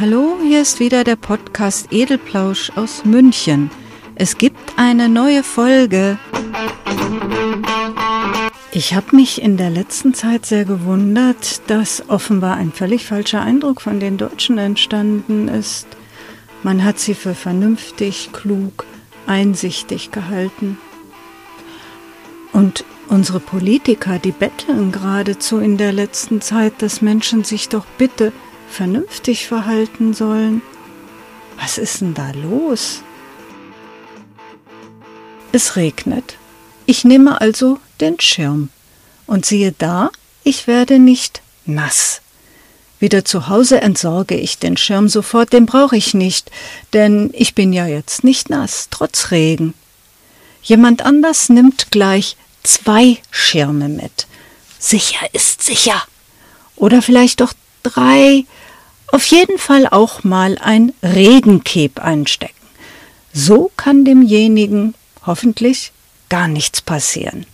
Hallo, hier ist wieder der Podcast Edelplausch aus München. Es gibt eine neue Folge. Ich habe mich in der letzten Zeit sehr gewundert, dass offenbar ein völlig falscher Eindruck von den Deutschen entstanden ist. Man hat sie für vernünftig, klug, einsichtig gehalten. Und unsere Politiker, die betteln geradezu in der letzten Zeit, dass Menschen sich doch bitte vernünftig verhalten sollen. Was ist denn da los? Es regnet. Ich nehme also den Schirm. Und siehe da, ich werde nicht nass. Wieder zu Hause entsorge ich den Schirm sofort, den brauche ich nicht, denn ich bin ja jetzt nicht nass, trotz Regen. Jemand anders nimmt gleich zwei Schirme mit. Sicher ist sicher. Oder vielleicht doch drei, auf jeden Fall auch mal ein Regenkeb einstecken. So kann demjenigen hoffentlich gar nichts passieren.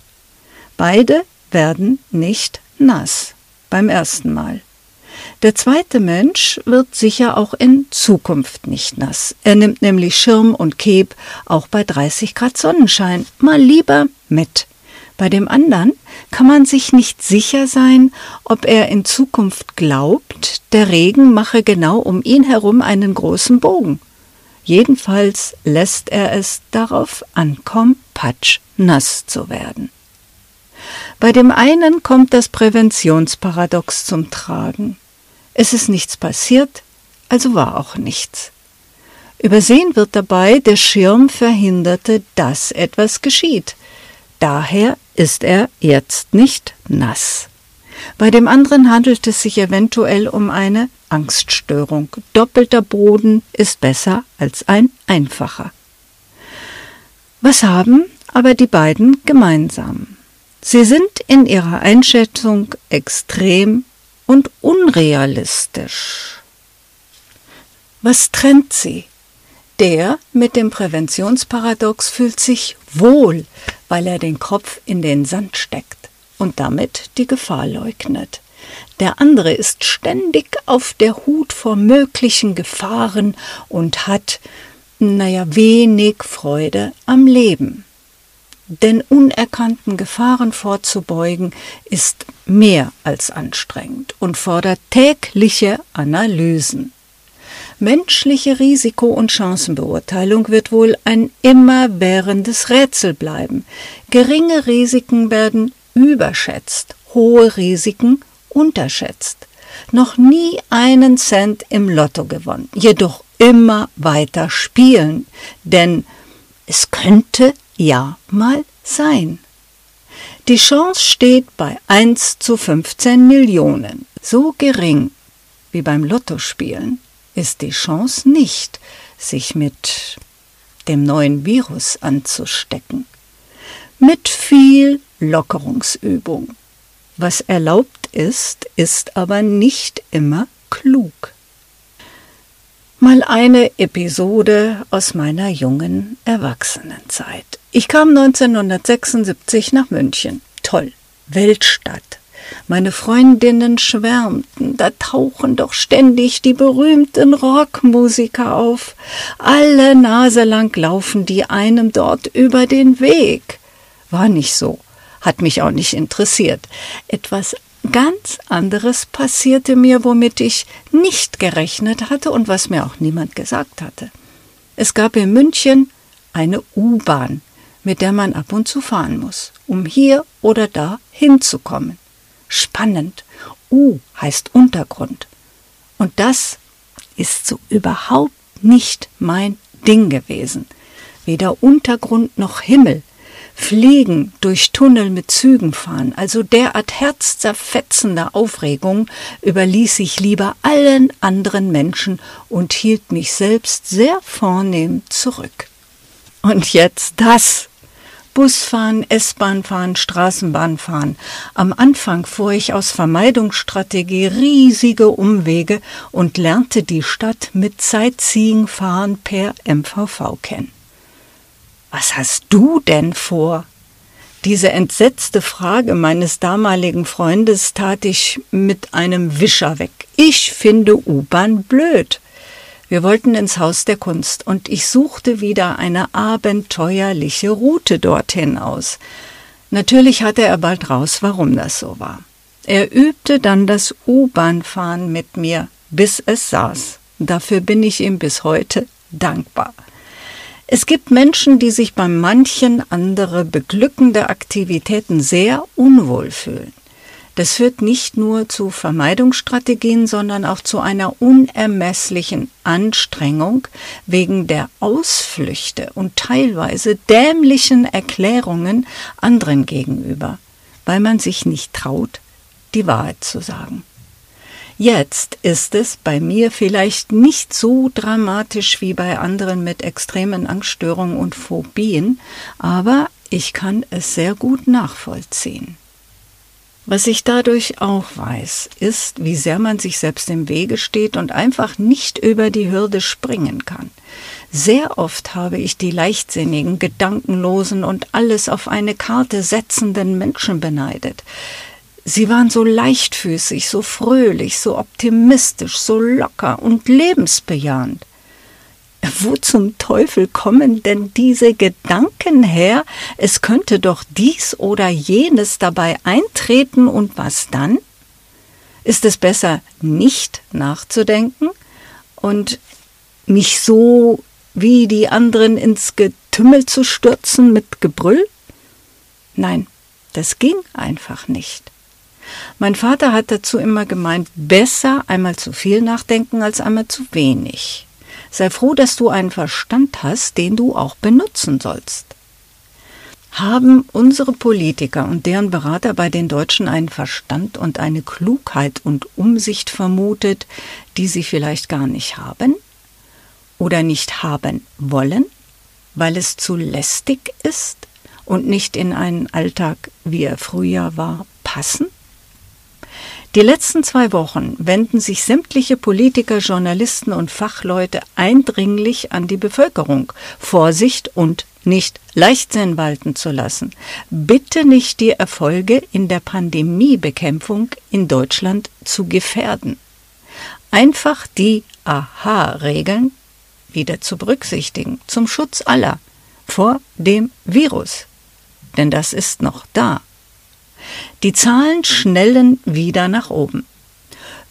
Beide werden nicht nass beim ersten Mal. Der zweite Mensch wird sicher auch in Zukunft nicht nass. Er nimmt nämlich Schirm und Keb auch bei 30 Grad Sonnenschein mal lieber mit. Bei dem anderen kann man sich nicht sicher sein, ob er in Zukunft glaubt, der Regen mache genau um ihn herum einen großen Bogen. Jedenfalls lässt er es darauf ankommen, patsch nass zu werden. Bei dem einen kommt das Präventionsparadox zum Tragen. Es ist nichts passiert, also war auch nichts. Übersehen wird dabei, der Schirm verhinderte, dass etwas geschieht. Daher ist er jetzt nicht nass. Bei dem anderen handelt es sich eventuell um eine Angststörung. Doppelter Boden ist besser als ein einfacher. Was haben aber die beiden gemeinsam? Sie sind in ihrer Einschätzung extrem und unrealistisch. Was trennt sie? Der mit dem Präventionsparadox fühlt sich wohl, weil er den Kopf in den Sand steckt und damit die Gefahr leugnet. Der andere ist ständig auf der Hut vor möglichen Gefahren und hat, naja, wenig Freude am Leben. Denn unerkannten Gefahren vorzubeugen ist mehr als anstrengend und fordert tägliche Analysen. Menschliche Risiko- und Chancenbeurteilung wird wohl ein immerwährendes Rätsel bleiben. Geringe Risiken werden überschätzt, hohe Risiken unterschätzt. Noch nie einen Cent im Lotto gewonnen, jedoch immer weiter spielen, denn es könnte ja mal sein. Die Chance steht bei 1 zu 15 Millionen. So gering wie beim Lottospielen ist die Chance nicht, sich mit dem neuen Virus anzustecken. Mit viel Lockerungsübung. Was erlaubt ist, ist aber nicht immer klug. Mal eine Episode aus meiner jungen Erwachsenenzeit. Ich kam 1976 nach München. Toll, Weltstadt. Meine Freundinnen schwärmten, da tauchen doch ständig die berühmten Rockmusiker auf. Alle Nase lang laufen die einem dort über den Weg. War nicht so, hat mich auch nicht interessiert. Etwas ganz anderes passierte mir, womit ich nicht gerechnet hatte und was mir auch niemand gesagt hatte. Es gab in München eine U-Bahn, mit der man ab und zu fahren muss, um hier oder da hinzukommen spannend. U heißt Untergrund. Und das ist so überhaupt nicht mein Ding gewesen. Weder Untergrund noch Himmel. Fliegen, durch Tunnel mit Zügen fahren, also derart herzzerfetzende Aufregung überließ ich lieber allen anderen Menschen und hielt mich selbst sehr vornehm zurück. Und jetzt das. Busfahren, S-Bahn fahren, Straßenbahn fahren. Am Anfang fuhr ich aus Vermeidungsstrategie riesige Umwege und lernte die Stadt mit Sightseeing fahren per MVV kennen. Was hast du denn vor? Diese entsetzte Frage meines damaligen Freundes tat ich mit einem Wischer weg. Ich finde U-Bahn blöd. Wir wollten ins Haus der Kunst und ich suchte wieder eine abenteuerliche Route dorthin aus. Natürlich hatte er bald raus, warum das so war. Er übte dann das U-Bahn-Fahren mit mir, bis es saß. Dafür bin ich ihm bis heute dankbar. Es gibt Menschen, die sich bei manchen andere beglückende Aktivitäten sehr unwohl fühlen. Das führt nicht nur zu Vermeidungsstrategien, sondern auch zu einer unermesslichen Anstrengung wegen der Ausflüchte und teilweise dämlichen Erklärungen anderen gegenüber, weil man sich nicht traut, die Wahrheit zu sagen. Jetzt ist es bei mir vielleicht nicht so dramatisch wie bei anderen mit extremen Angststörungen und Phobien, aber ich kann es sehr gut nachvollziehen. Was ich dadurch auch weiß, ist, wie sehr man sich selbst im Wege steht und einfach nicht über die Hürde springen kann. Sehr oft habe ich die leichtsinnigen, gedankenlosen und alles auf eine Karte setzenden Menschen beneidet. Sie waren so leichtfüßig, so fröhlich, so optimistisch, so locker und lebensbejahend. Wo zum Teufel kommen denn diese Gedanken her? Es könnte doch dies oder jenes dabei eintreten und was dann? Ist es besser, nicht nachzudenken und mich so wie die anderen ins Getümmel zu stürzen mit Gebrüll? Nein, das ging einfach nicht. Mein Vater hat dazu immer gemeint, besser einmal zu viel nachdenken als einmal zu wenig. Sei froh, dass du einen Verstand hast, den du auch benutzen sollst. Haben unsere Politiker und deren Berater bei den Deutschen einen Verstand und eine Klugheit und Umsicht vermutet, die sie vielleicht gar nicht haben? Oder nicht haben wollen, weil es zu lästig ist und nicht in einen Alltag, wie er früher war, passen? Die letzten zwei Wochen wenden sich sämtliche Politiker, Journalisten und Fachleute eindringlich an die Bevölkerung, Vorsicht und nicht Leichtsinn walten zu lassen. Bitte nicht die Erfolge in der Pandemiebekämpfung in Deutschland zu gefährden. Einfach die Aha-Regeln wieder zu berücksichtigen, zum Schutz aller vor dem Virus. Denn das ist noch da. Die Zahlen schnellen wieder nach oben.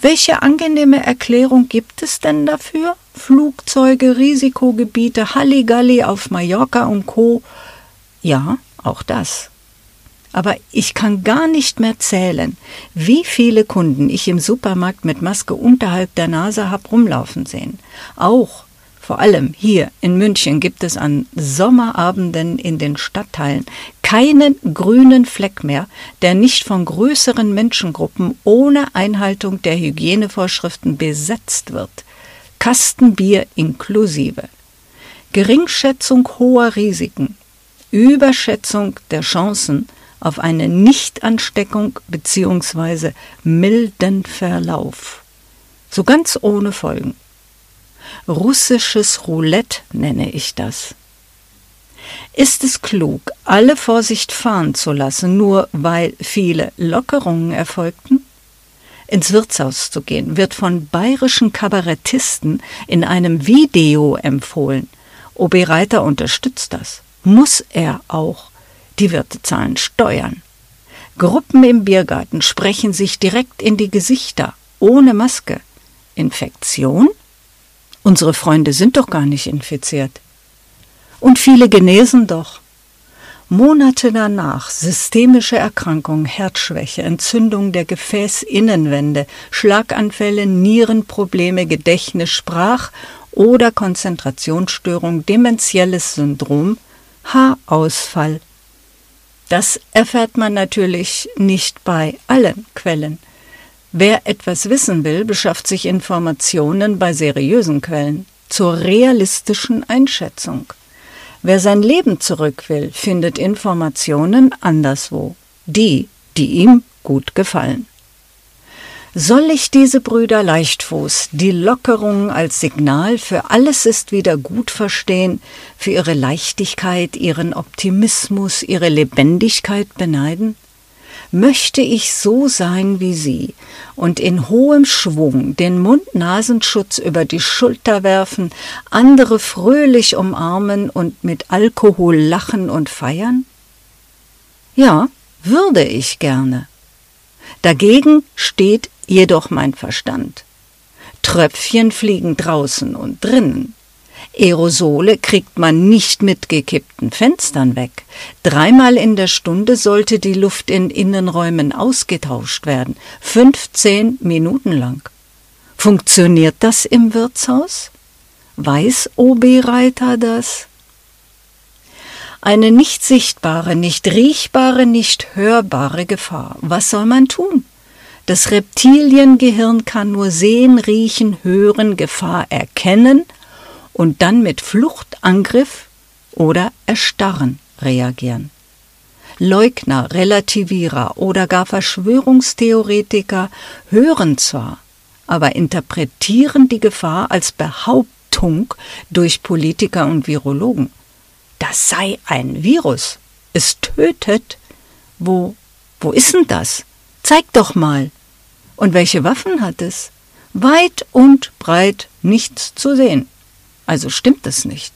Welche angenehme Erklärung gibt es denn dafür? Flugzeuge, Risikogebiete, Halligalli auf Mallorca und Co. Ja, auch das. Aber ich kann gar nicht mehr zählen, wie viele Kunden ich im Supermarkt mit Maske unterhalb der Nase hab rumlaufen sehen. Auch vor allem hier in München gibt es an Sommerabenden in den Stadtteilen keinen grünen Fleck mehr, der nicht von größeren Menschengruppen ohne Einhaltung der Hygienevorschriften besetzt wird. Kastenbier inklusive. Geringschätzung hoher Risiken, Überschätzung der Chancen auf eine Nichtansteckung bzw. milden Verlauf. So ganz ohne Folgen. Russisches Roulette nenne ich das. Ist es klug, alle Vorsicht fahren zu lassen, nur weil viele Lockerungen erfolgten? Ins Wirtshaus zu gehen, wird von bayerischen Kabarettisten in einem Video empfohlen. OB Reiter unterstützt das. Muss er auch. Die Wirte zahlen Steuern. Gruppen im Biergarten sprechen sich direkt in die Gesichter, ohne Maske. Infektion? Unsere Freunde sind doch gar nicht infiziert. Und viele genesen doch. Monate danach systemische Erkrankungen, Herzschwäche, Entzündung der Gefäßinnenwände, Schlaganfälle, Nierenprobleme, Gedächtnis, Sprach- oder Konzentrationsstörung, dementielles Syndrom, Haarausfall. Das erfährt man natürlich nicht bei allen Quellen. Wer etwas wissen will, beschafft sich Informationen bei seriösen Quellen zur realistischen Einschätzung. Wer sein Leben zurück will, findet Informationen anderswo, die, die ihm gut gefallen. Soll ich diese Brüder Leichtfuß, die Lockerung als Signal für alles ist wieder gut verstehen, für ihre Leichtigkeit, ihren Optimismus, ihre Lebendigkeit beneiden? Möchte ich so sein wie Sie und in hohem Schwung den Mund-Nasenschutz über die Schulter werfen, andere fröhlich umarmen und mit Alkohol lachen und feiern? Ja, würde ich gerne. Dagegen steht jedoch mein Verstand. Tröpfchen fliegen draußen und drinnen. Aerosole kriegt man nicht mit gekippten Fenstern weg. Dreimal in der Stunde sollte die Luft in Innenräumen ausgetauscht werden, 15 Minuten lang. Funktioniert das im Wirtshaus? Weiß OB Reiter das? Eine nicht sichtbare, nicht riechbare, nicht hörbare Gefahr. Was soll man tun? Das Reptiliengehirn kann nur sehen, riechen, hören, Gefahr erkennen und dann mit Flucht, Angriff oder Erstarren reagieren. Leugner, Relativierer oder gar Verschwörungstheoretiker hören zwar, aber interpretieren die Gefahr als Behauptung durch Politiker und Virologen. Das sei ein Virus. Es tötet. Wo, wo ist denn das? Zeig doch mal. Und welche Waffen hat es? Weit und breit nichts zu sehen. Also stimmt es nicht.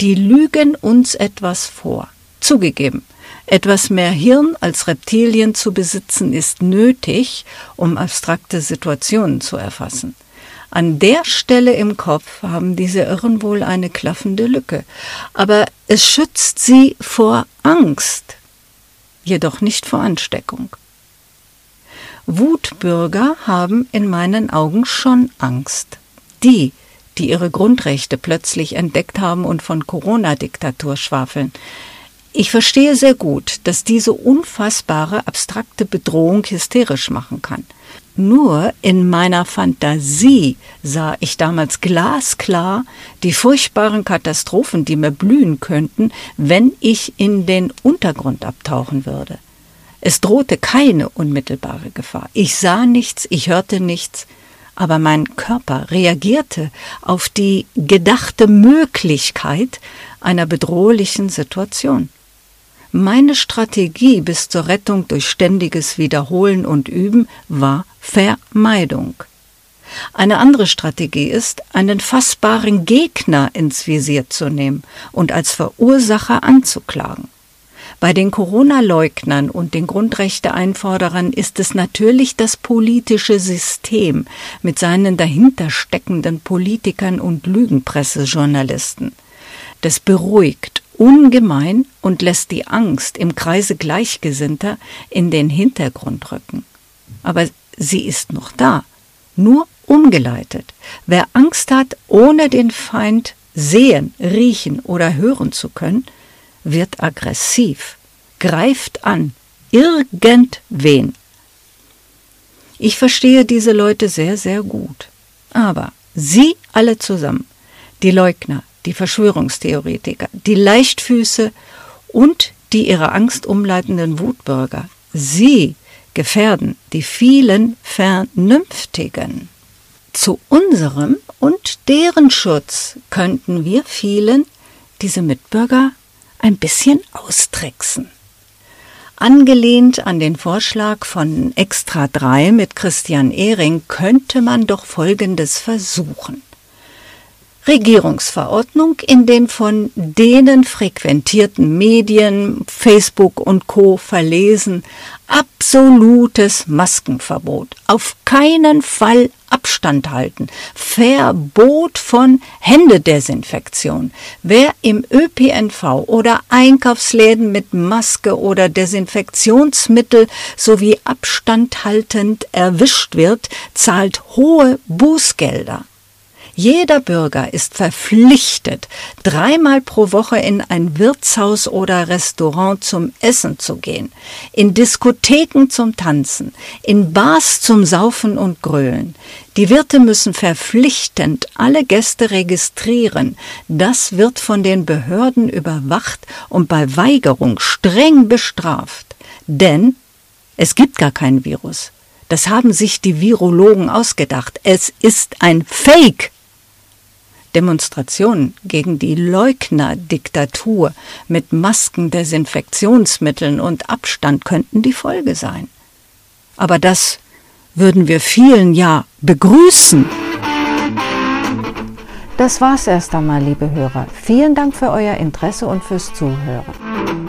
Die lügen uns etwas vor. Zugegeben, etwas mehr Hirn als Reptilien zu besitzen ist nötig, um abstrakte Situationen zu erfassen. An der Stelle im Kopf haben diese Irren wohl eine klaffende Lücke, aber es schützt sie vor Angst, jedoch nicht vor Ansteckung. Wutbürger haben in meinen Augen schon Angst. Die, die ihre Grundrechte plötzlich entdeckt haben und von Corona-Diktatur schwafeln. Ich verstehe sehr gut, dass diese unfassbare abstrakte Bedrohung hysterisch machen kann. Nur in meiner Fantasie sah ich damals glasklar die furchtbaren Katastrophen, die mir blühen könnten, wenn ich in den Untergrund abtauchen würde. Es drohte keine unmittelbare Gefahr. Ich sah nichts, ich hörte nichts, aber mein Körper reagierte auf die gedachte Möglichkeit einer bedrohlichen Situation. Meine Strategie bis zur Rettung durch ständiges Wiederholen und Üben war Vermeidung. Eine andere Strategie ist, einen fassbaren Gegner ins Visier zu nehmen und als Verursacher anzuklagen. Bei den Corona-Leugnern und den Grundrechteeinforderern ist es natürlich das politische System mit seinen dahinter steckenden Politikern und Lügenpressejournalisten. Das beruhigt ungemein und lässt die Angst im Kreise Gleichgesinnter in den Hintergrund rücken. Aber sie ist noch da, nur umgeleitet. Wer Angst hat, ohne den Feind sehen, riechen oder hören zu können, wird aggressiv, greift an, irgendwen. Ich verstehe diese Leute sehr, sehr gut. Aber Sie alle zusammen, die Leugner, die Verschwörungstheoretiker, die Leichtfüße und die ihre Angst umleitenden Wutbürger, Sie gefährden die vielen Vernünftigen. Zu unserem und deren Schutz könnten wir vielen diese Mitbürger ein bisschen austricksen. Angelehnt an den Vorschlag von Extra 3 mit Christian Ehring könnte man doch Folgendes versuchen. Regierungsverordnung in den von denen frequentierten Medien, Facebook und Co. verlesen, absolutes Maskenverbot. Auf keinen Fall Abstand halten. Verbot von Händedesinfektion. Wer im ÖPNV oder Einkaufsläden mit Maske oder Desinfektionsmittel sowie Abstand haltend erwischt wird, zahlt hohe Bußgelder. Jeder Bürger ist verpflichtet, dreimal pro Woche in ein Wirtshaus oder Restaurant zum Essen zu gehen, in Diskotheken zum Tanzen, in Bars zum Saufen und Grölen. Die Wirte müssen verpflichtend alle Gäste registrieren. Das wird von den Behörden überwacht und bei Weigerung streng bestraft. Denn es gibt gar kein Virus. Das haben sich die Virologen ausgedacht. Es ist ein Fake. Demonstrationen gegen die Leugner-Diktatur mit Masken, Desinfektionsmitteln und Abstand könnten die Folge sein. Aber das würden wir vielen ja begrüßen. Das war's erst einmal, liebe Hörer. Vielen Dank für euer Interesse und fürs Zuhören.